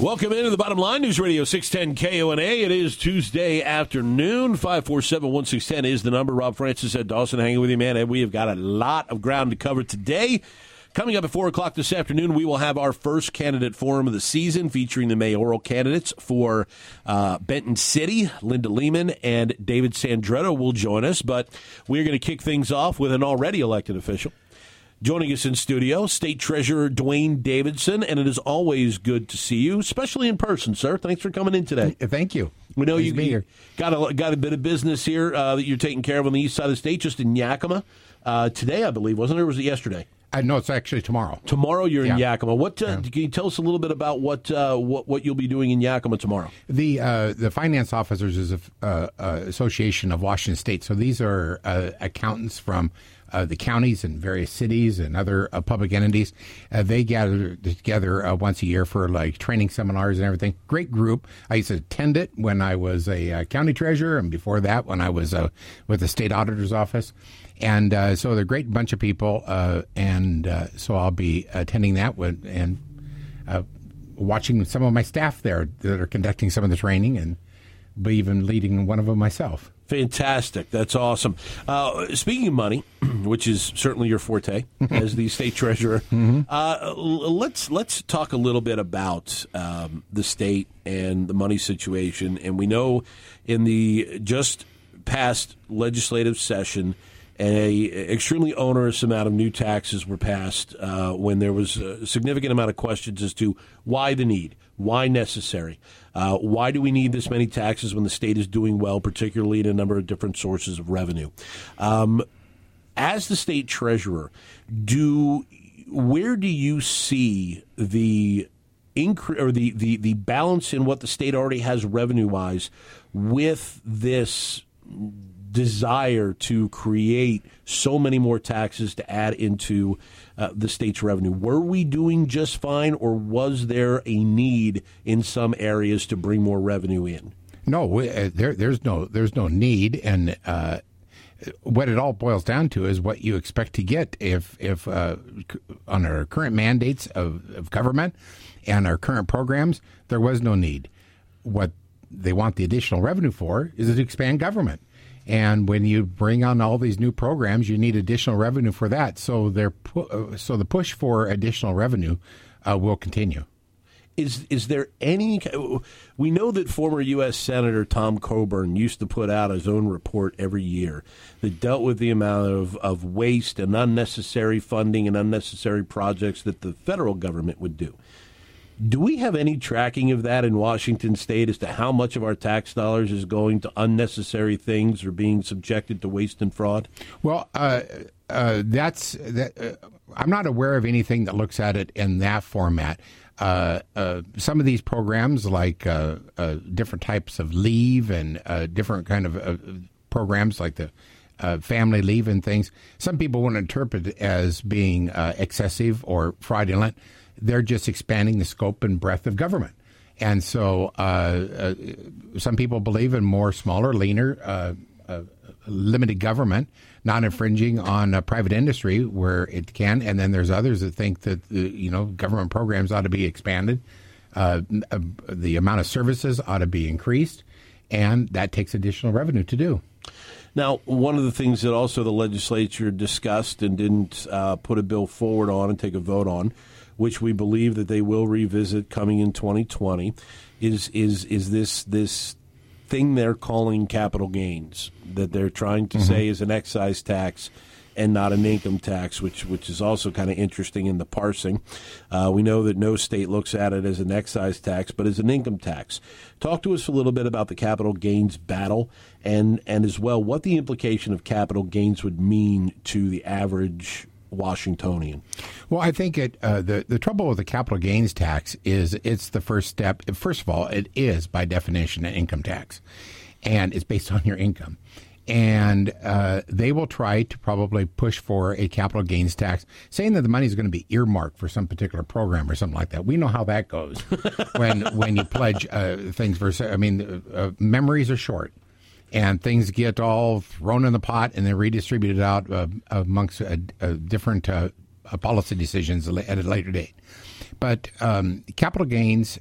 Welcome into the bottom line, News Radio 610 KONA. It is Tuesday afternoon. 547 1610 is the number. Rob Francis at Dawson hanging with you, man. And we have got a lot of ground to cover today. Coming up at 4 o'clock this afternoon, we will have our first candidate forum of the season featuring the mayoral candidates for uh, Benton City. Linda Lehman and David Sandretto will join us, but we're going to kick things off with an already elected official. Joining us in studio, State Treasurer Duane Davidson, and it is always good to see you, especially in person, sir. Thanks for coming in today. Thank you. We know Nice you here. got a got a bit of business here uh, that you're taking care of on the east side of the state, just in Yakima. Uh, today, I believe, wasn't it? Or was it yesterday? Uh, no, it's actually tomorrow. Tomorrow, you're in Yakima. What uh, can you tell us a little bit about what uh, what what you'll be doing in Yakima tomorrow? The uh, the Finance Officers is a uh, uh, association of Washington State. So these are uh, accountants from uh, the counties and various cities and other uh, public entities. Uh, they gather together uh, once a year for like training seminars and everything. Great group. I used to attend it when I was a uh, county treasurer, and before that, when I was uh, with the state auditor's office. And uh, so they're a great bunch of people, uh, and uh, so I'll be attending that one and uh, watching some of my staff there that are conducting some of the training, and be even leading one of them myself. Fantastic. That's awesome. Uh, speaking of money, which is certainly your forte as the state treasurer, uh, l- let's let's talk a little bit about um, the state and the money situation. And we know in the just past legislative session, a extremely onerous amount of new taxes were passed uh, when there was a significant amount of questions as to why the need, why necessary, uh, why do we need this many taxes when the state is doing well, particularly in a number of different sources of revenue. Um, as the state treasurer, do where do you see the incre- or the, the the balance in what the state already has revenue wise with this desire to create so many more taxes to add into uh, the state's revenue. Were we doing just fine, or was there a need in some areas to bring more revenue in? No, we, uh, there, there's no there's no need, and uh, what it all boils down to is what you expect to get if if uh, on our current mandates of, of government and our current programs, there was no need. What they want the additional revenue for is to expand government. And when you bring on all these new programs, you need additional revenue for that. So they're pu- uh, so the push for additional revenue uh, will continue. is is there any we know that former US senator Tom Coburn used to put out his own report every year that dealt with the amount of, of waste and unnecessary funding and unnecessary projects that the federal government would do. Do we have any tracking of that in Washington state as to how much of our tax dollars is going to unnecessary things or being subjected to waste and fraud? Well, uh, uh, that's that. Uh, I'm not aware of anything that looks at it in that format. Uh, uh, some of these programs, like uh, uh, different types of leave and uh, different kind of uh, programs, like the family leave and things, some people want to interpret it as being excessive or fraudulent. They're just expanding the scope and breadth of government. And so, uh, uh, some people believe in more smaller, leaner, uh, uh, limited government, not infringing on uh, private industry where it can. And then there's others that think that uh, you know government programs ought to be expanded, the amount of services ought to be increased, and that takes additional revenue to do. Now, one of the things that also the legislature discussed and didn't put a bill forward on and take a vote on, which we believe that they will revisit coming in 2020, is is is this this thing they're calling capital gains that they're trying to say is an excise tax and not an income tax, which which is also kind of interesting in the parsing. Uh, we know that no state looks at it as an excise tax, but as an income tax. Talk to us a little bit about the capital gains battle, and and as well what the implication of capital gains would mean to the average Washingtonian? Well, I think it, uh, the the trouble with the capital gains tax is it's the first step. First of all, it is by definition an income tax, and it's based on your income. And uh, they will try to probably push for a capital gains tax, saying that the money is going to be earmarked for some particular program or something like that. We know how that goes when when you pledge uh, things for. I mean, uh, memories are short and things get all thrown in the pot and then redistributed out uh, amongst uh, uh, different uh, policy decisions at a later date. But um, capital gains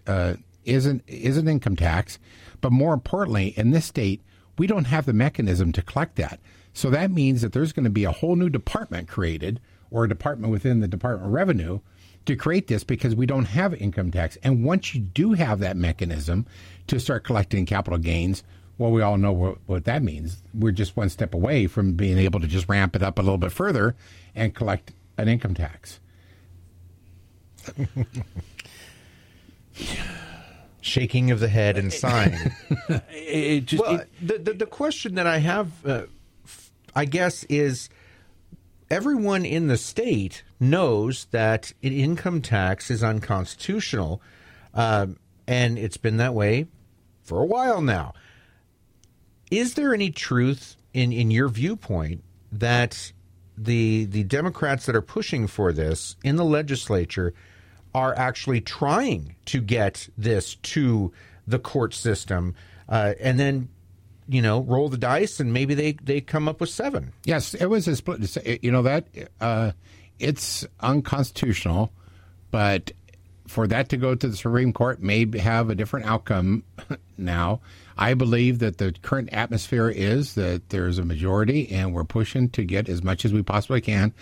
isn't is an income tax, but more importantly, in this state, we don't have the mechanism to collect that. So that means that there's going to be a whole new department created, or a department within the Department of Revenue, to create this because we don't have income tax. And once you do have that mechanism to start collecting capital gains, well, we all know what, what, that means. We're just one step away from being able to just ramp it up a little bit further and collect an income tax. Shaking of the head and sighing. it just, well, it, the, the, the question that I have, uh, I guess, is everyone in the state knows that an income tax is unconstitutional, uh, and it's been that way for a while now. Is there any truth in, in your viewpoint that the the Democrats that are pushing for this in the legislature are actually trying to get this to the court system, uh, and then you know roll the dice and maybe they they come up with seven. Yes, it was a split. You know that uh, it's unconstitutional, but for that to go to the Supreme Court may have a different outcome now. I believe that the current atmosphere is that there's a majority, and we're pushing to get as much as we possibly can.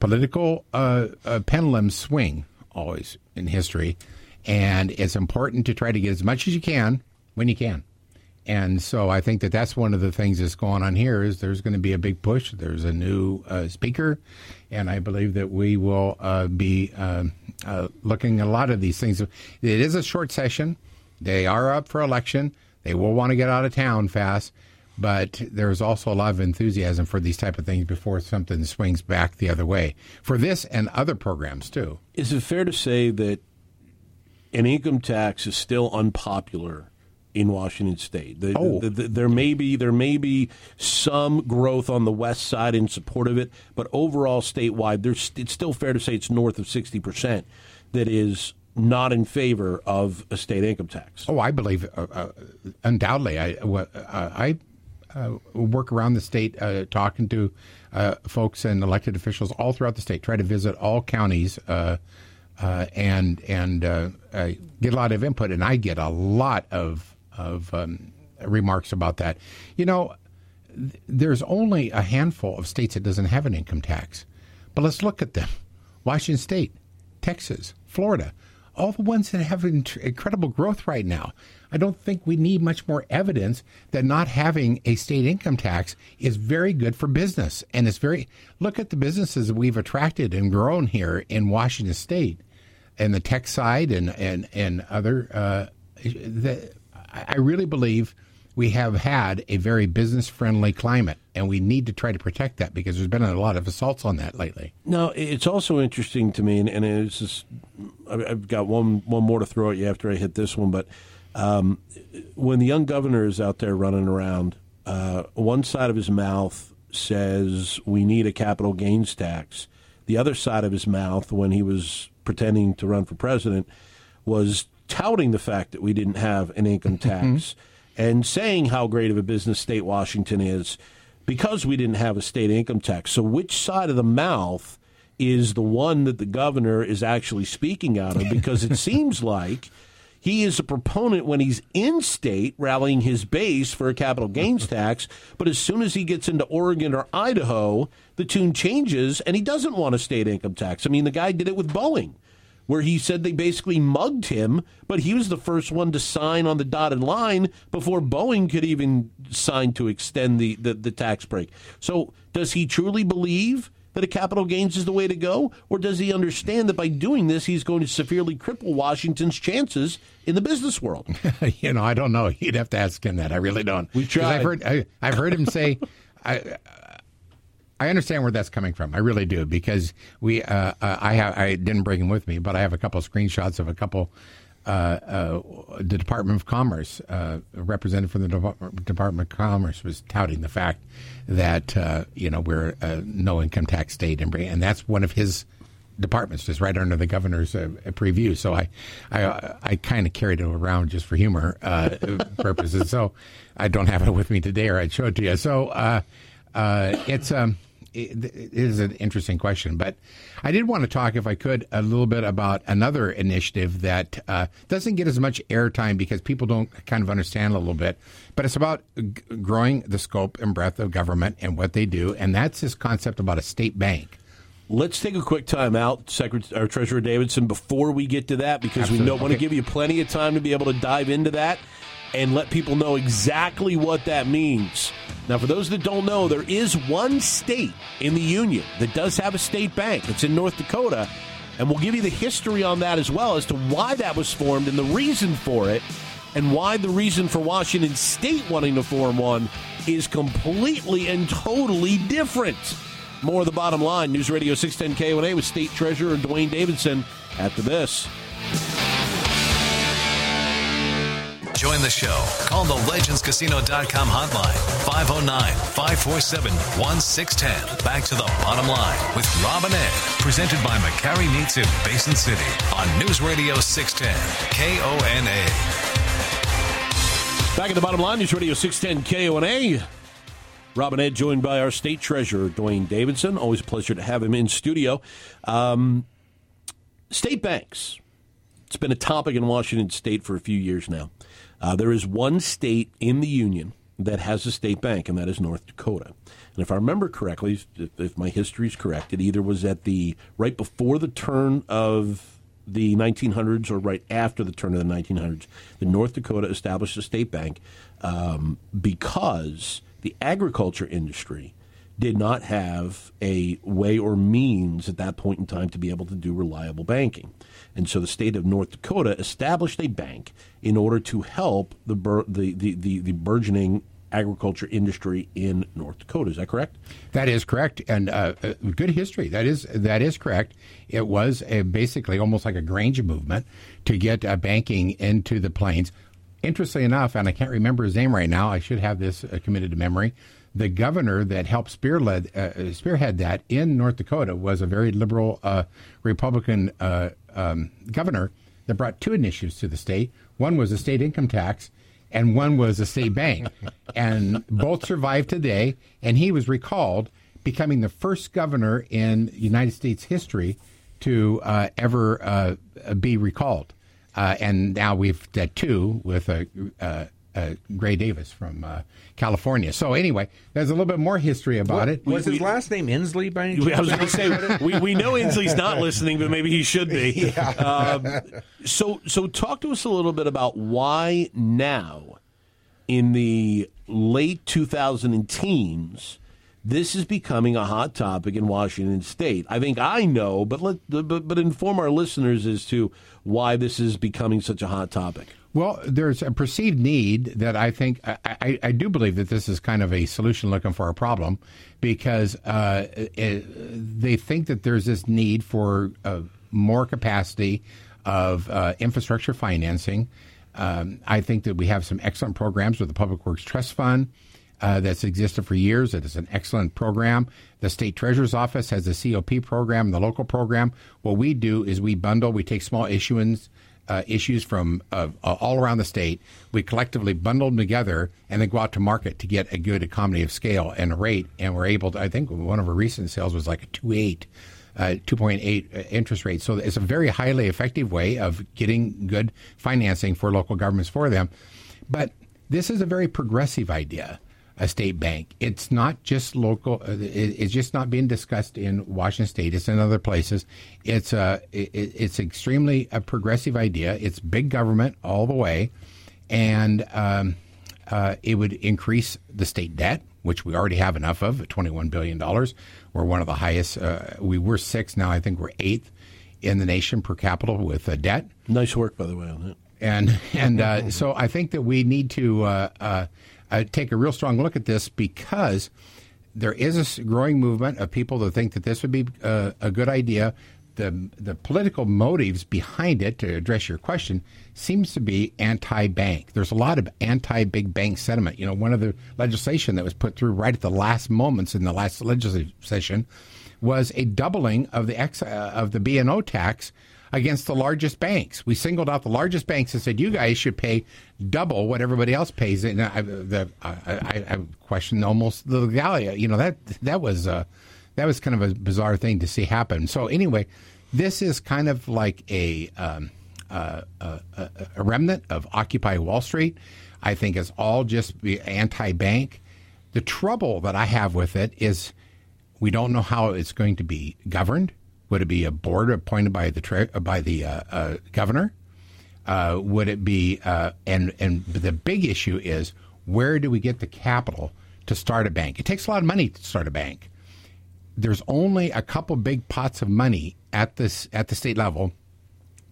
Political uh, uh, pendulums swing always in history, and it's important to try to get as much as you can when you can. And so I think that that's one of the things that's going on here is there's going to be a big push. There's a new uh, speaker, and I believe that we will uh, be uh, uh looking at a lot of these things. It is a short session. They are up for election. They will want to get out of town fast, but there's also a lot of enthusiasm for these type of things before something swings back the other way for this and other programs too. Is it fair to say that an income tax is still unpopular in Washington State? The, oh. The, the, there may be there may be some growth on the west side in support of it, but overall statewide, there's it's still fair to say it's north of sixty percent that is not in favor of a state income tax. Oh, I believe uh, uh, undoubtedly. I uh, I uh, work around the state uh, talking to uh, folks and elected officials all throughout the state. Try to visit all counties and and get a lot of input, and I get a lot of of um, remarks about that. You know, th- there's only a handful of states that doesn't have an income tax, but let's look at them: Washington State, Texas, Florida all the ones that have incredible growth right now. I don't think we need much more evidence that not having a state income tax is very good for business. And it's very, look at the businesses that we've attracted and grown here in Washington State and the tech side and, and, and other, uh, I really believe we have had a very business friendly climate, and we need to try to protect that because there's been a lot of assaults on that lately. No, it's also interesting to me, and, and it's just, I've got one one more to throw at you after I hit this one, but um, when the young governor is out there running around, uh, one side of his mouth says we need a capital gains tax. The other side of his mouth, when he was pretending to run for president, was touting the fact that we didn't have an income mm-hmm. tax and saying how great of a business state Washington is because we didn't have a state income tax. So, which side of the mouth is the one that the governor is actually speaking out of? Because it seems like he is a proponent when he's in state, rallying his base for a capital gains tax. But as soon as he gets into Oregon or Idaho, the tune changes and he doesn't want a state income tax. I mean, the guy did it with Boeing where he said they basically mugged him, but he was the first one to sign on the dotted line before Boeing could even sign to extend the, the, the tax break. So, does he truly believe that a capital gains is the way to go? Or does he understand that by doing this, he's going to severely cripple Washington's chances in the business world? you know, I don't know. You'd have to ask him that. I really don't. We tried. I've heard, I, have heard him say, I, I understand where that's coming from. I really do because we. Uh, uh, I have. I didn't bring them with me, but I have a couple of screenshots of a couple. Uh, uh, the Department of Commerce, uh, representative from the De- Department of Commerce, was touting the fact that uh, you know we're a no income tax state, and, and that's one of his departments, just right under the governor's uh, preview. So I, I, I kind of carried it around just for humor purposes. So I don't have it with me today, or I'd show it to you. So uh, it's um, it, it is an interesting question, but I did want to talk, if I could, a little bit about another initiative that uh, doesn't get as much airtime because people don't kind of understand a little bit. But it's about g- growing the scope and breadth of government and what they do, and that's this concept about a state bank. Let's take a quick time out, Secretary or Treasurer Davidson, before we get to that, because Absolutely. we know, want to Okay. give you plenty of time to be able to dive into that and let people know exactly what that means. Now, for those that don't know, there is one state in the union that does have a state bank. It's in North Dakota, and we'll give you the history on that as well as to why that was formed and the reason for it, and why the reason for Washington State wanting to form one is completely and totally different. More of the bottom line. News Radio 610 KONA with State Treasurer Duane Davidson after this. Join the show. Call the legendscasino.com hotline 509 547 1610. Back to the bottom line with Robin Ed. Presented by McCarry Meats in Basin City on News Radio 610 KONA. Back at the bottom line, News Radio 610 KONA. Robin Ed joined by our state treasurer, Duane Davidson. Always a pleasure to have him in studio. Um, state banks. It's been a topic in Washington state for a few years now. Uh, there is one state in the union that has a state bank, and that is North Dakota. And if I remember correctly, if, if my history is correct, it either was at the right before the turn of the 1900s or right after the turn of the 1900s that North Dakota established a state bank um, because the agriculture industry did not have a way or means at that point in time to be able to do reliable banking. And so the state of North Dakota established a bank in order to help the, bur- the, the, the, the burgeoning agriculture industry in North Dakota. Is that correct? That is correct, and uh, uh, good history. That is that is correct. It was a, basically almost like a Grange movement to get uh, banking into the plains. Interestingly enough, and I can't remember his name right now. I should have this uh, committed to memory. The governor that helped spearhead uh, spearhead that in North Dakota was a very liberal Republican um, governor that brought two initiatives to the state. One was a state income tax, and one was a state bank. and both survived today, and he was recalled, becoming the first governor in United States history to uh, ever uh, be recalled. Uh, and now we've had two with a uh, uh, uh, Gray Davis from uh, California. So anyway, there's a little bit more history about it. Was his last name Inslee by any chance? I was going to say we, we know Inslee's not listening, but maybe he should be. Um, so so talk to us a little bit about why now, in the late 2000 teens, this is becoming a hot topic in Washington State. I think I know, but let but, but inform our listeners as to why this is becoming such a hot topic. Well, there's a perceived need that I think I, I, I do believe that this is kind of a solution looking for a problem because uh, it, they think that there's this need for uh, more capacity of uh, infrastructure financing. Um, I think that we have some excellent programs with the Public Works Trust Fund. Uh, that's existed for years. It is an excellent program. The state treasurer's office has the COP program, the local program. What we do is we bundle, we take small issuance uh, issues from uh, all around the state. We collectively bundle them together and then go out to market to get a good economy of scale and a rate. And we're able to, I think one of our recent sales was like a 2.8. Uh, 2.8 interest rate. So it's a very highly effective way of getting good financing for local governments for them. But this is a very progressive idea a state bank. It's not just local. uh, It's just not being discussed in Washington State. It's in other places. It's a. It's extremely a progressive idea. It's big government all the way, and um, uh, it would increase the state debt, which we already have enough of, at twenty-one billion dollars. We're one of the highest. Uh, we were sixth. Now I think we're eighth in the nation per capita with uh, debt Nice work, by the way, on that. and and uh, so I think that we need to uh, take a real strong look at this because there is a growing movement of people that think that this would be uh, a good idea. The the political motives behind it, to address your question, seems to be anti-bank. There's a lot of anti-big bank sentiment. You know, one of the legislation that was put through right at the last moments in the last legislative session was a doubling of the ex, uh, of the B and O tax against the largest banks. We singled out the largest banks and said, "You guys should pay double what everybody else pays." And I, the, I, I, I questioned almost the legality. You know that that was uh, that was kind of a bizarre thing to see happen. So anyway, this is kind of like a um, a, a, a remnant of Occupy Wall Street. I think it's all just anti-bank. The trouble that I have with it is we don't know how it's going to be governed. Would it be a board appointed by the tre- by the uh, uh, governor? Uh, would it be uh, and and the big issue is where do we get the capital to start a bank? It takes a lot of money to start a bank. There's only a couple big pots of money at this at the state level.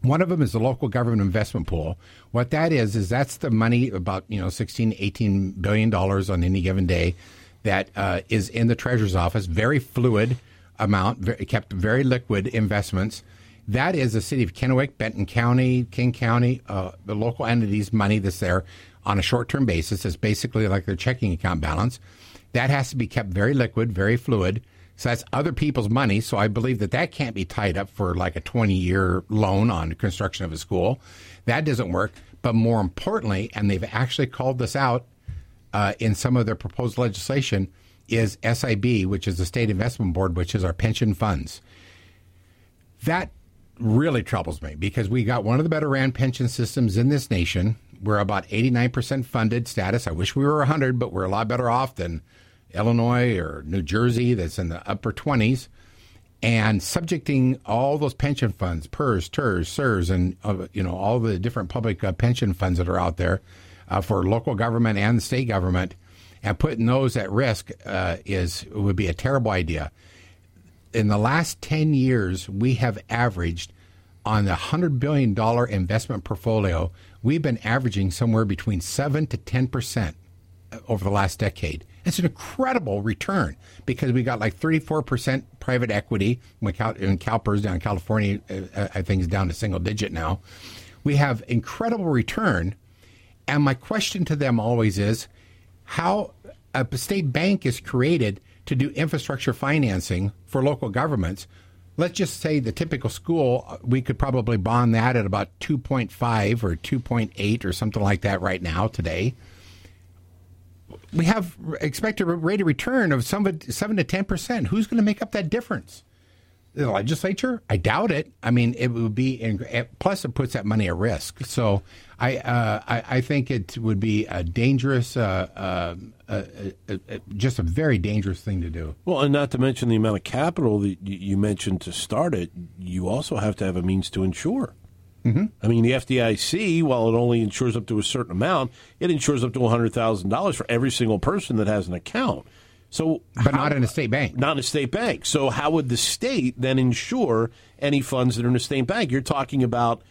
One of them is the local government investment pool. What that is is that's the money about you know 16, 18 billion dollars on any given day that uh, is in the treasurer's office. Very fluid amount, kept very liquid investments. That is the city of Kennewick, Benton County, King County, uh, the local entities' money that's there on a short-term basis. It's basically like their checking account balance. That has to be kept very liquid, very fluid. So that's other people's money. So I believe that that can't be tied up for like a 20 year loan on construction of a school. That doesn't work. But more importantly, and they've actually called this out uh, in some of their proposed legislation, is SIB, which is the State Investment Board, which is our pension funds. That really troubles me because we got one of the better ran pension systems in this nation. We're about 89% funded status. I wish we were 100, but we're a lot better off than Illinois or New Jersey that's in the upper 20s. And subjecting all those pension funds, PERS, TERS, SERS, and uh, you know all the different public uh, pension funds that are out there uh, for local government and state government, and putting those at risk uh, is would be a terrible idea in the last 10 years, we have averaged on the $100 billion investment portfolio, we've been averaging somewhere between 7 to 10% over the last decade. It's an incredible return because we got like 34% private equity. When in CalPERS down in California, uh, I think is down to single digit now. We have incredible return. And my question to them always is how a state bank is created to do infrastructure financing for local governments. Let's just say the typical school, we could probably bond that at about 2.5 or 2.8 or something like that right now today. We have expected rate of return of some 7 to 10%. Who's going to make up that difference? The legislature? I doubt it. I mean, it would be, in, plus it puts that money at risk. So I, uh, I, I, think it would be a dangerous, uh, uh, uh, uh, uh, just a very dangerous thing to do. Well, and not to mention the amount of capital that you mentioned to start it, you also have to have a means to insure. Mm-hmm. I mean, the FDIC, while it only insures up to a certain amount, it insures up to $100,000 for every single person that has an account. So, but how, not in a state bank. Not in a state bank. So, how would the state then insure any funds that are in a state bank? You're talking about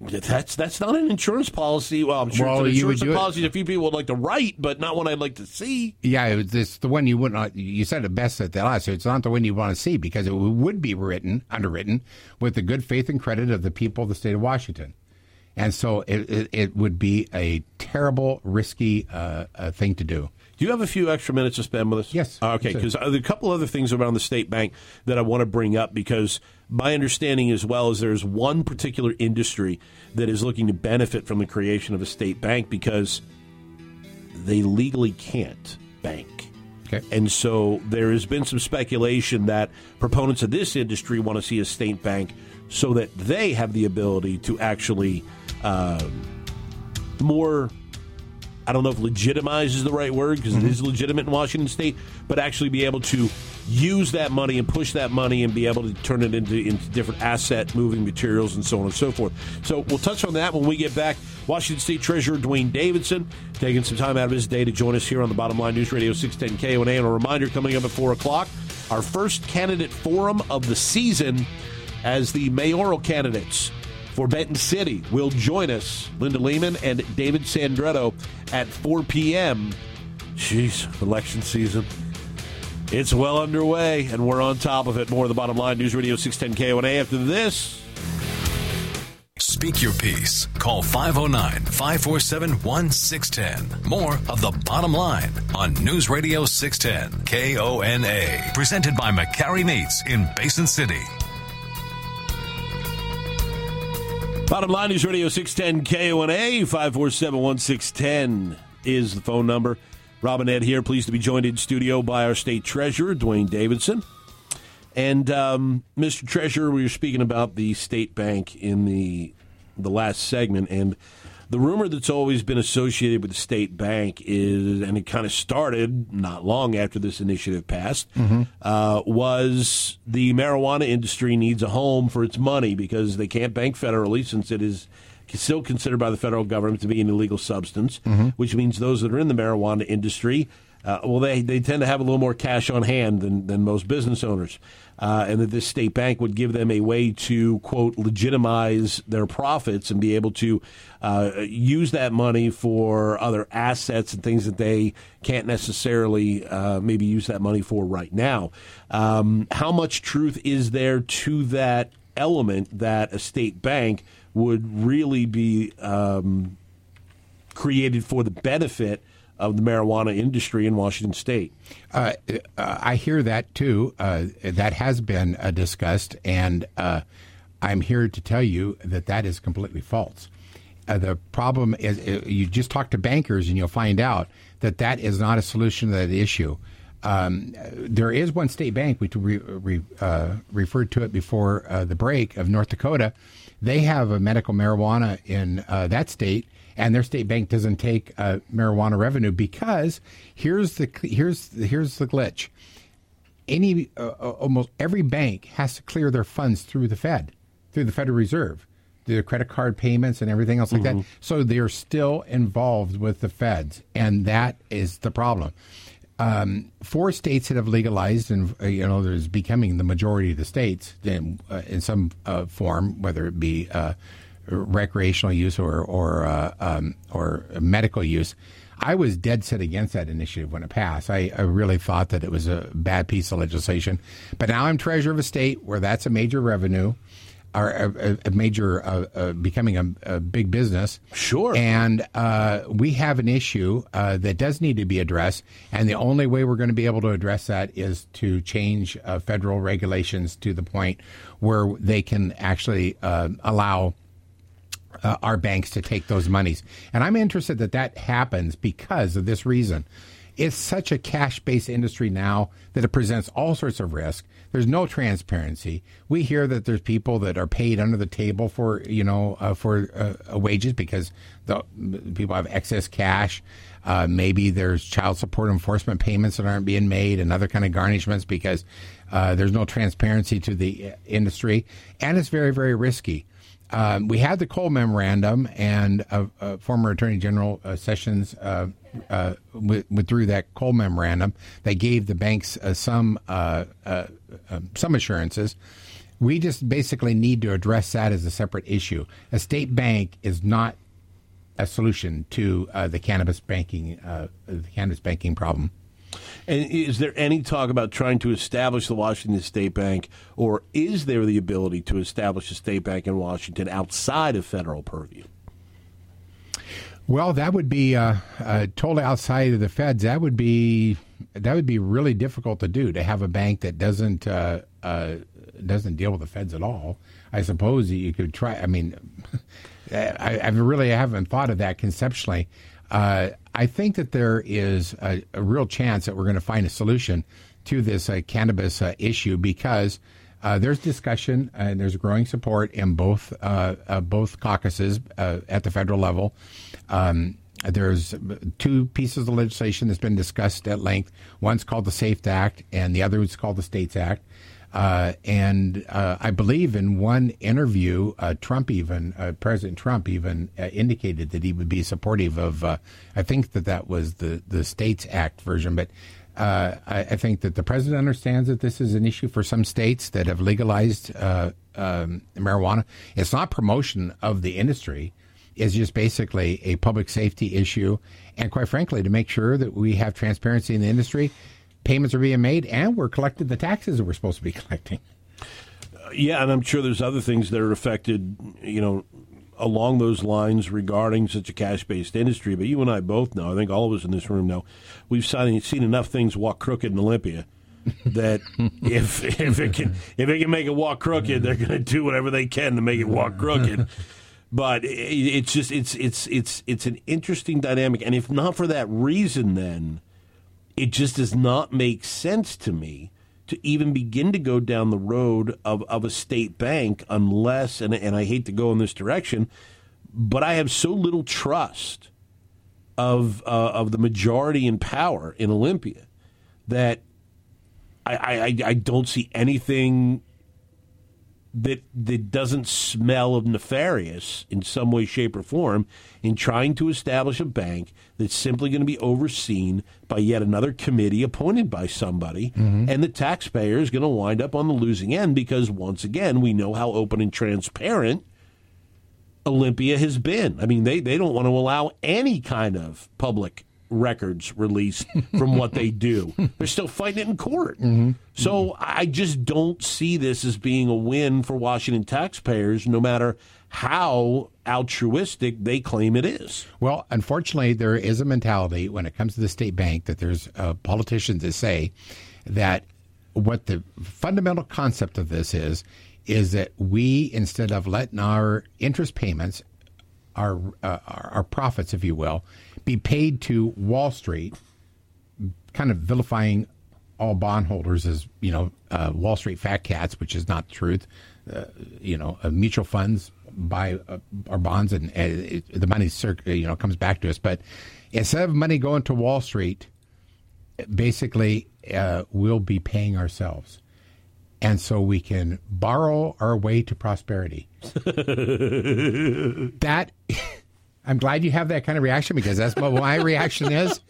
that's that's not an insurance policy. Well, I'm sure well, it's an insurance policy a few people would like to write, but not one I'd like to see. Yeah, it's the one you wouldn't. You said it best at the last. It's not the one you want to see because it would be written, underwritten, with the good faith and credit of the people of the state of Washington. And so it, it, it would be a terrible, risky uh, uh, thing to do. Do you have a few extra minutes to spend with us? Yes. Uh, okay, because a couple other things around the state bank that I want to bring up because my understanding as well is there's one particular industry that is looking to benefit from the creation of a state bank because they legally can't bank. Okay. And so there has been some speculation that proponents of this industry want to see a state bank so that they have the ability to actually uh, more I don't know if legitimize is the right word because mm-hmm. it is legitimate in Washington State, but actually be able to use that money and push that money and be able to turn it into, into different asset moving materials and so on and so forth. So we'll touch on that when we get back. Washington State Treasurer Duane Davidson taking some time out of his day to join us here on the Bottom Line News Radio 610 KONA. And a reminder coming up at 4 o'clock, our first candidate forum of the season as the mayoral candidates for Benton City will join us, Linda Lehman and David Sandretto, at 4 p.m. Jeez, election season. It's well underway, and we're on top of it. More of the bottom line. News Radio 610 KONA. After this, Speak your piece. Call 509 547 1610. More of the bottom line on News Radio 610 KONA. Presented by McCarry Meats in Basin City. Bottom line News Radio 610 KONA 547 1610 is the phone number. Robin Ed here, pleased to be joined in studio by our state treasurer, Duane Davidson. And um, Mr. Treasurer, we were speaking about the state bank in the the last segment, and the rumor that's always been associated with the state bank is, and it kind of started not long after this initiative passed, uh, was the marijuana industry needs a home for its money because they can't bank federally since it is still considered by the federal government to be an illegal substance, which means those that are in the marijuana industry, uh, well, they, they tend to have a little more cash on hand than, than most business owners. Uh, and that this state bank would give them a way to, quote, legitimize their profits and be able to uh, use that money for other assets and things that they can't necessarily uh, maybe use that money for right now. Um, how much truth is there to that element that a state bank would really be um, created for the benefit of the marijuana industry in Washington State. Uh, uh, I hear that too. Uh, that has been uh, discussed, and uh, I'm here to tell you that that is completely false. Uh, the problem is you just talk to bankers, and you'll find out that that is not a solution to that issue. Um, there is one state bank, we re, re, referred to it before the break of North Dakota. They have a medical marijuana in that state, and their state bank doesn't take uh, marijuana revenue because here's the here's here's the glitch. Any uh, uh, almost every bank has to clear their funds through the Fed, through the Federal Reserve, the credit card payments and everything else like that. So they're still involved with the Feds, and that is the problem. Um, four states that have legalized, and uh, you know, there's becoming the majority of the states in, uh, in some uh, form, whether it be uh, recreational use or or uh, um, or medical use. I was dead set against that initiative when it passed. I, I really thought that it was a bad piece of legislation. But now I'm treasurer of a state where that's a major revenue, or a, a, major uh, uh, becoming a, a big business. Sure. And uh, we have an issue uh, that does need to be addressed, and the only way we're going to be able to address that is to change uh, federal regulations to the point where they can actually uh, allow uh, our banks to take those monies. And I'm interested that that happens because of this reason. It's such a cash based industry now that it presents all sorts of risk. There's no transparency. We hear that there's people that are paid under the table for, you know, uh, for uh, wages because the people have excess cash. Uh, maybe there's child support enforcement payments that aren't being made and other kind of garnishments because uh, there's no transparency to the uh, industry, and it's very, very risky. Um, we had the Cole memorandum, and uh, uh, former Attorney General uh, Sessions uh, uh, withdrew that Cole memorandum. They gave the banks uh, some um, some assurances. We just basically need to address that as a separate issue. A state bank is not a solution to the cannabis banking the cannabis banking problem. And is there any talk about trying to establish the Washington State Bank, or is there the ability to establish a state bank in Washington outside of federal purview? Well, that would be uh, uh, totally outside of the feds. That would be that would be really difficult to do to have a bank that doesn't uh, uh, doesn't deal with the feds at all. I suppose you could try. I mean, I, I really haven't thought of that conceptually. Uh, I think that there is a, a, real chance that we're going to find a solution to this uh, cannabis uh, issue because uh, there's discussion and there's growing support in both uh, uh, both caucuses at the federal level. Um, there's two pieces of legislation that's been discussed at length. One's called the SAFE Act, and the other is called the States Act. Uh, and uh, I believe in one interview, uh, Trump even, President Trump even indicated that he would be supportive of, I think that that was the, the States Act version, but I, I, think that the president understands that this is an issue for some states that have legalized um, marijuana. It's not promotion of the industry it's just basically a public safety issue. And quite frankly, to make sure that we have transparency in the industry, payments are being made, and we're collecting the taxes that we're supposed to be collecting. Yeah, and I'm sure there's other things that are affected, you know, along those lines regarding such a cash-based industry. But you and I both know, I think all of us in this room know, we've seen, seen enough things walk crooked in Olympia that if if it can if it can make it walk crooked, they're going to do whatever they can to make it walk crooked. But it, it's just it's it's it's it's an interesting dynamic, and if not for that reason, then it just does not make sense to me to even begin to go down the road of, of a state bank unless, and, and I hate to go in this direction, but I have so little trust of uh, of the majority in power in Olympia that I, I, I don't see anything that that doesn't smell of nefarious in some way, shape, or form in trying to establish a bank that's simply going to be overseen by yet another committee appointed by somebody, mm-hmm. and the taxpayer is going to wind up on the losing end because once again we know how open and transparent Olympia has been. I mean, they they don't want to allow any kind of public records released from what they do. They're still fighting it in court. Mm-hmm. So I just don't see this as being a win for Washington taxpayers, no matter how altruistic they claim it is. Well, unfortunately, there is a mentality when it comes to the state bank that there's uh, politicians that say that what the fundamental concept of this is is that we instead of letting our interest payments our uh, our profits if you will be paid to Wall Street, kind of vilifying all bondholders as you know uh, Wall Street fat cats, which is not the truth. Uh, you know, uh, mutual funds buy uh, our bonds, and it, the money circ- you know comes back to us. But instead of money going to Wall Street, basically uh, we'll be paying ourselves. And so we can borrow our way to prosperity. that I'm glad you have that kind of reaction because that's what my reaction is.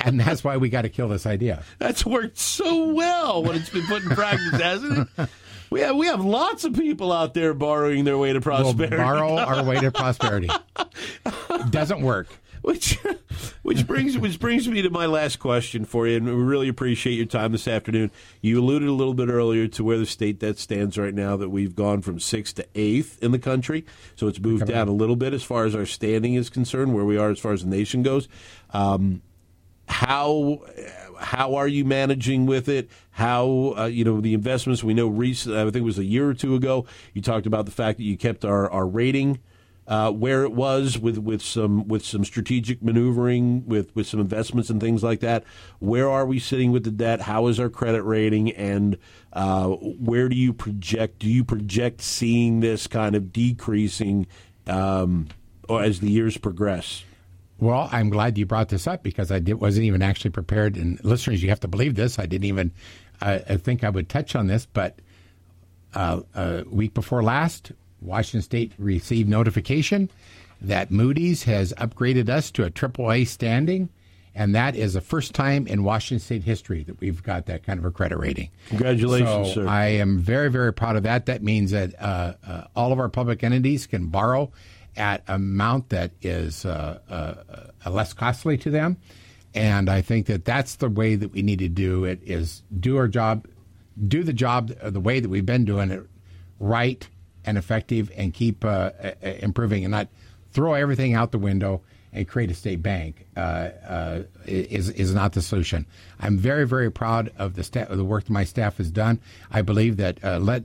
And that's why we got to kill this idea. That's worked so well when it's been put in practice, hasn't it? We have we have lots of people out there borrowing their way to prosperity. We'll borrow our way to prosperity. Doesn't work. Which, which brings which brings me to my last question for you, and we really appreciate your time this afternoon. You alluded a little bit earlier to where the state debt stands right now. That we've gone from sixth to eighth in the country, so it's moved down a little bit as far as our standing is concerned, where we are as far as the nation goes. Um, how how are you managing with it? How uh, you know the investments? We know recent. I think it was a year or two ago, you talked about the fact that you kept our our rating uh, where it was with, with some with some strategic maneuvering, with, with some investments and things like that. Where are we sitting with the debt? How is our credit rating? And uh, where do you project? Do you project seeing this kind of decreasing um, as the years progress? Well, I'm glad you brought this up because I did, wasn't even actually prepared. And listeners, you have to believe this. I didn't even uh, I think I would touch on this, but uh, a week before last, Washington State received notification that Moody's has upgraded us to a AAA standing, and that is the first time in Washington State history that we've got that kind of a credit rating. Congratulations, so sir! I am very, very proud of that. That means that uh, uh, all of our public entities can borrow at a amount that is uh, uh less costly to them, and I think that that's the way that we need to do it: is do our job, do the job the way that we've been doing it, right and effective and keep uh, improving and not throw everything out the window and create a state bank uh, uh, is is not the solution. I'm very very proud of the staff, of the work that my staff has done. I believe that uh, let,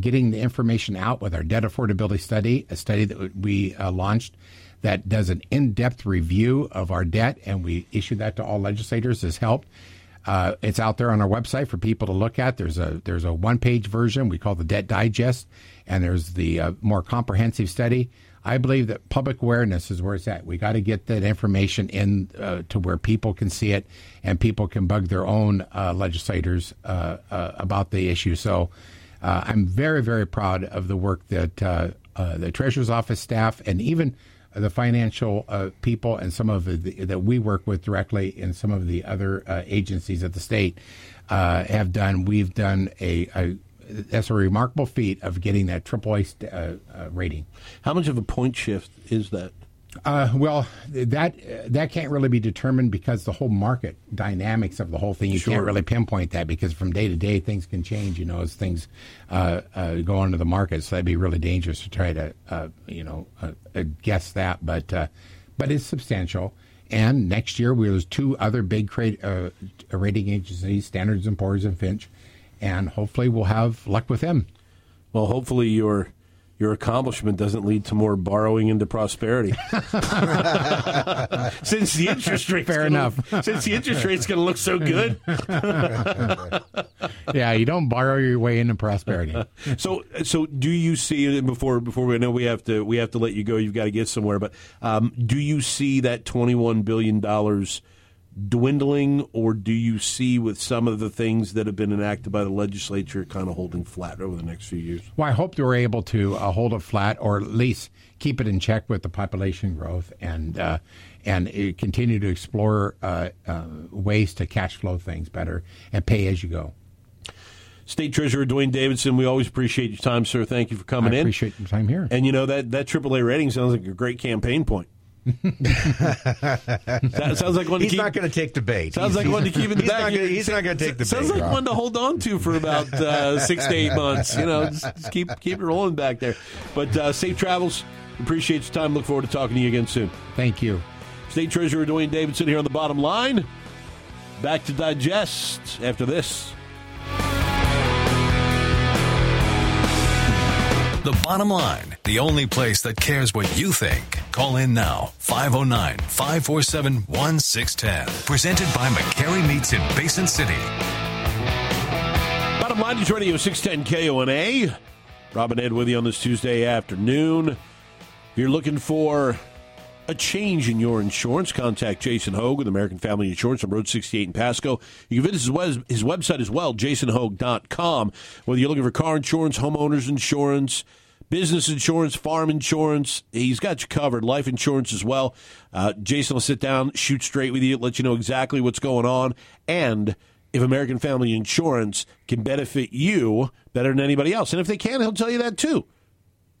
getting the information out with our debt affordability study, a study that we uh, launched that does an in-depth review of our debt, and we issued that to all legislators, has helped. Uh, it's out there on our website for people to look at. There's a there's a one page version we call the Debt Digest, and there's the uh, more comprehensive study. I believe that public awareness is where it's at. We got to get that information in uh, to where people can see it and people can bug their own uh, legislators uh, uh, about the issue. So I'm very, very proud of the work that the Treasurer's Office staff and even the financial people and some of the, that we work with directly and some of the other agencies at the state have done. We've done a, a that's a remarkable feat of getting that AAA uh, uh, rating. How much of a point shift is that? Uh, well, that that can't really be determined because the whole market dynamics of the whole thing. You Sure. can't really pinpoint that because from day to day things can change. You know, as things uh, uh, go onto the market, so that'd be really dangerous to try to uh, you know uh, uh, guess that. But uh, but it's substantial. And next year, we there's two other big cra- uh, rating agencies, Standards and Poor's and Fitch, and hopefully we'll have luck with them. Well, hopefully your your accomplishment doesn't lead to more borrowing into prosperity. since the interest rate Fair enough. Since the interest rate's going to look so good, yeah, you don't borrow your way into prosperity. so so do you see before before we I know we have to we have to let you go? You've got to get somewhere, but um, do you see that twenty one billion dollars? Dwindling, or do you see with some of the things that have been enacted by the legislature kind of holding flat over the next few years? Well, I hope they were able to uh, hold it flat, or at least keep it in check with the population growth, and uh, and uh, continue to explore uh, uh, ways to cash flow things better and pay as you go. State Treasurer Duane Davidson, we always appreciate your time, sir. Thank you for coming I in. appreciate your time here. And you know that that AAA rating sounds like a great campaign point. That sounds like one. To He's keep, not going to take debate. Sounds like one to keep in the back. Not gonna, he's not going to take the Sounds like one to hold on to for about uh, six to eight months. You know, just, just keep keep it rolling back there. But uh, safe travels. Appreciate your time. Look forward to talking to you again soon. Thank you. State Treasurer Duane Davidson here on the bottom line. Back to digest after this. The bottom line, the only place that cares what you think. Call in now, 509 547 1610. Presented by McCary Meats in Basin City. Bottom line is Radio 610 KONA. Robin Ed with you on this Tuesday afternoon. If you're looking for a change in your insurance, contact Jason Hogue with American Family Insurance on Road 68 in Pasco. You can visit his, web, his website as well, jasonhogue.com. Whether you're looking for car insurance, homeowners insurance, business insurance, farm insurance, he's got you covered. Life insurance as well. Uh, Jason will sit down, shoot straight with you, let you know exactly what's going on, and if American Family Insurance can benefit you better than anybody else. And if they can, he'll tell you that too.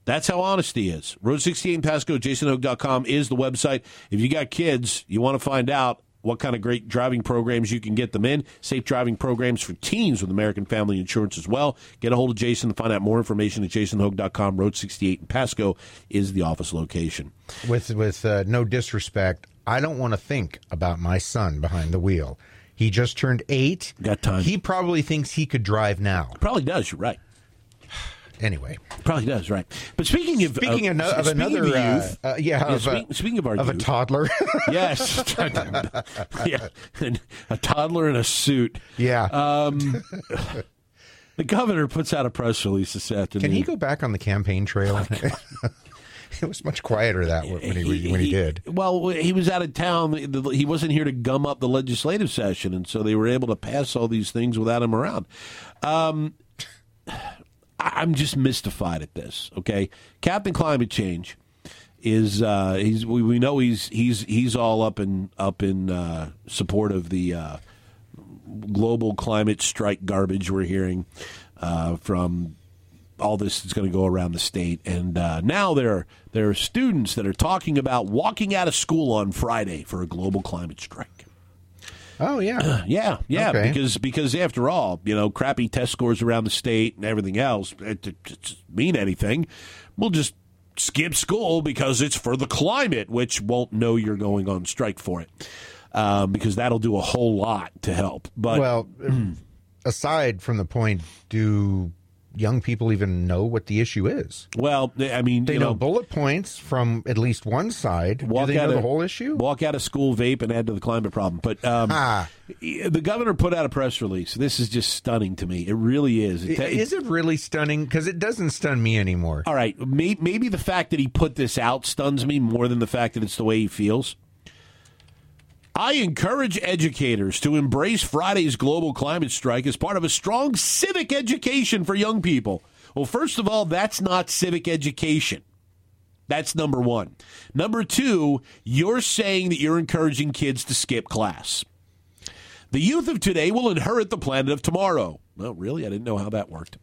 That's how honesty is. Road 68 in Pasco, jasonhogue.com is the website. If you got kids, you want to find out what kind of great driving programs you can get them in. Safe driving programs for teens with American Family Insurance as well. Get a hold of Jason to find out more information at jasonhogue.com. Road 68 in Pasco is the office location. with with uh, no disrespect, I don't want to think about my son behind the wheel. He just turned eight. Got time. He probably thinks he could drive now. Probably does, you're right. Anyway, Probably does, right. But speaking of speaking of, of, another, of uh, youth, uh, yeah, of, speak- a, speaking of our of a toddler, Yes. yeah. And a toddler in a suit. yeah. Um, the governor puts out a press release this afternoon. Can he go back on the campaign trail? it was much quieter that when he, when he did. Well, he was out of town. He wasn't here to gum up the legislative session, and so they were able to pass all these things without him around. Um, I'm just mystified at this. Okay, Captain Climate Change is uh, he's we, we know he's he's he's all up in up in uh, support of the uh, global climate strike garbage we're hearing uh, from all this is going to go around the state. And uh, now there are, there are students that are talking about walking out of school on Friday for a global climate strike. Oh yeah, Yeah, yeah, Okay. because because after all, you know, crappy test scores around the state and everything else it, it, it mean anything. We'll just skip school because it's for the climate, which won't know you're going on strike for it. Um, because that'll do a whole lot to help. But well, aside from the point, do young people even know what the issue is? well, I mean, They you know, know, bullet points from at least one side. walk do they out know of the whole issue? Walk out of school, vape, and add to the climate problem. But um, Ah. the governor put out a press release. This is just stunning to me. It really is. It- it- Is it really stunning? Because it doesn't stun me anymore. all right, may, maybe the fact that he put this out stuns me more than the fact that it's the way he feels. I encourage educators to embrace Friday's global climate strike as part of a strong civic education for young people. Well, first of all, that's not civic education. That's number one. Number two, you're saying that you're encouraging kids to skip class. The youth of today will inherit the planet of tomorrow. Well, really? I didn't know how that worked.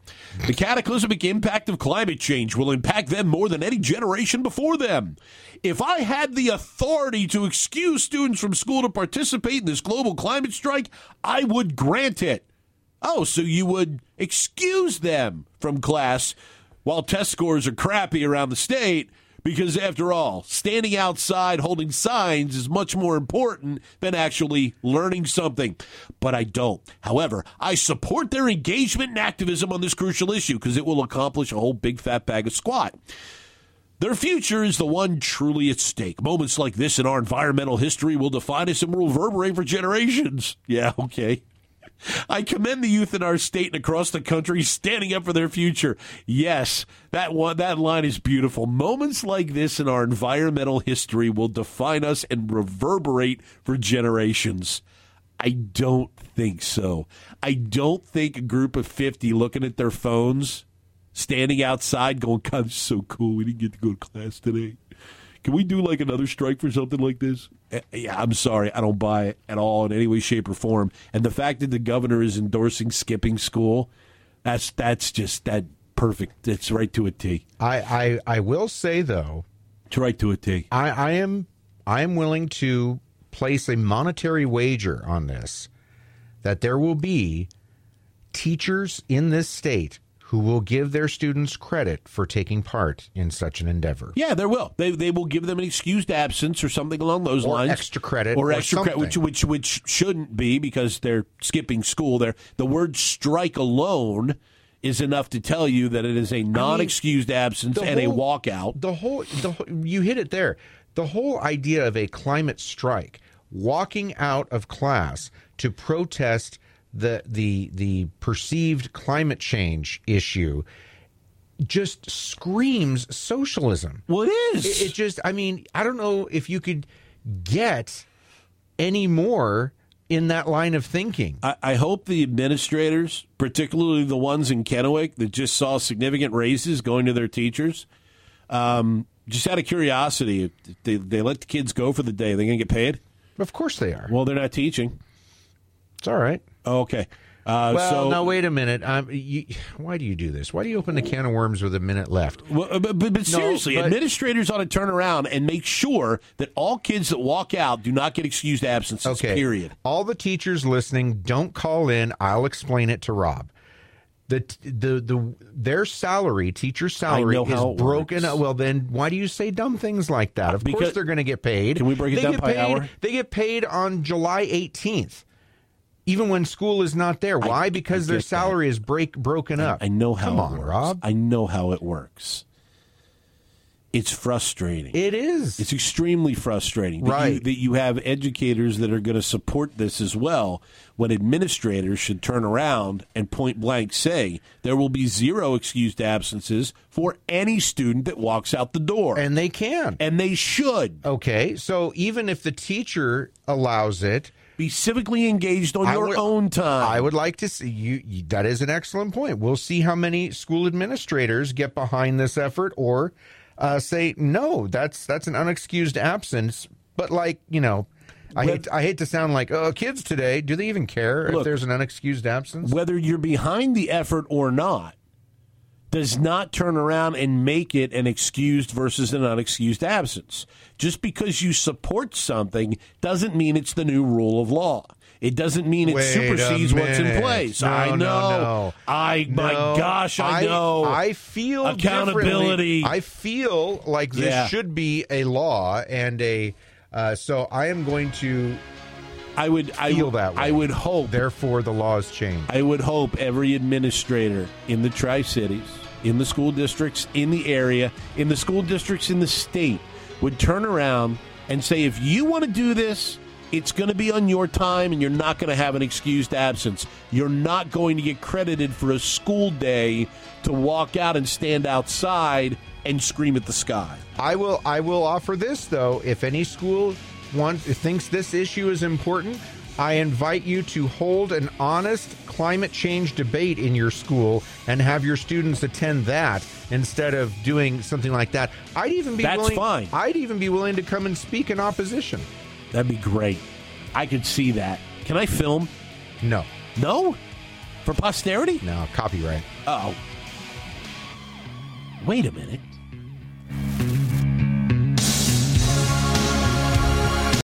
The cataclysmic impact of climate change will impact them more than any generation before them. If I had the authority to excuse students from school to participate in this global climate strike, I would grant it. Oh, so you would excuse them from class while test scores are crappy around the state because after all, standing outside holding signs is much more important than actually learning something. But I don't. However, I support their engagement and activism on this crucial issue because it will accomplish a whole big fat bag of squat. Their future is the one truly at stake. Moments like this in our environmental history will define us and will reverberate for generations. Yeah, okay. I commend the youth in our state and across the country standing up for their future. Yes, that one that line is beautiful. Moments like this in our environmental history will define us and reverberate for generations. I don't think so. I don't think a group of 50 looking at their phones, standing outside going, God, it's so cool. We didn't get to go to class today. Can we do like another strike for something like this? Eh, Yeah, I'm sorry. I don't buy it at all in any way, shape, or form. And the fact that the governor is endorsing skipping school, that's that's just that perfect. It's right to a T. I, I, I will say though, It's right to a T. I, I am I am willing to place a monetary wager on this that there will be teachers in this state who will give their students credit for taking part in such an endeavor. Yeah, there will. They they will give them an excused absence or something along those Or lines, extra credit or or extra credit, which which which shouldn't be because they're skipping school. There, the word strike alone is enough to tell you that it is a non-excused absence the and a whole- walkout. The whole, the whole- you hit it there. The whole idea of a climate strike, walking out of class to protest the the the perceived climate change issue, just screams socialism. Well, it is. It, it just, I mean, I don't know if you could get any more in that line of thinking. I, I hope the administrators, particularly the ones in Kennewick that just saw significant raises going to their teachers, um, just out of curiosity, they, they let the kids go for the day, they going to get paid? Of course they are. Well, they're not teaching. It's all right. Okay. Uh, Well, so, now wait a minute. Um, you, why do you do this? Why do you open the can of worms with a minute left? Well, uh, but, but, but seriously, but- administrators ought to turn around and make sure that all kids that walk out do not get excused absences. Okay. Period. All the teachers listening, don't call in. I'll explain it to Rob. The the the their salary, teacher salary, is broken. works. Well, then why do you say dumb things like that? Of Because- course, they're going to get paid. Can we break it they down by paid, hour? They get paid on July 18th, even when school is not there. Why? because their salary is break broken up. I know how Come it on, works. Rob. I know how it works. It's frustrating. It is. It's extremely frustrating that, you, Right. that you have educators that are going to support this as well when administrators should turn around and point blank say there will be zero excused absences for any student that walks out the door. and they can. and they should Okay, so even if the teacher allows it, be civically engaged on I your would- own time. I would like to see you, you. That is an excellent point. We'll see how many school administrators get behind this effort or uh, say no. That's that's an unexcused absence. But like you know, I hate I hate to sound like oh kids today. Do they even care if there's an unexcused absence? whether you're behind the effort or not does not turn around and make it an excused versus an unexcused absence. Just because you support something doesn't mean it's the new rule of law. It doesn't mean it Wait supersedes what's in place. No, I know. no, no. I my gosh, I, know. I feel accountability. I feel like this Yeah. should be a law and a. Uh, so I am going to I would feel that way. I would hope Therefore, the laws change. I would hope every administrator in the Tri Cities, in the school districts in the area, in the school districts in the state would turn around and say, if you want to do this, it's going to be on your time and you're not going to have an excused absence. You're not going to get credited for a school day to walk out and stand outside and scream at the sky. I will. I will offer this though. If any school wants thinks this issue is important, I invite you to hold an honest climate change debate in your school and have your students attend that instead of doing something like that. I'd even be That's willing, fine. I'd even be willing to come and speak in opposition. That'd be great. I could see that. Can I film? No. No? For posterity? No, copyright. Oh. Wait a minute.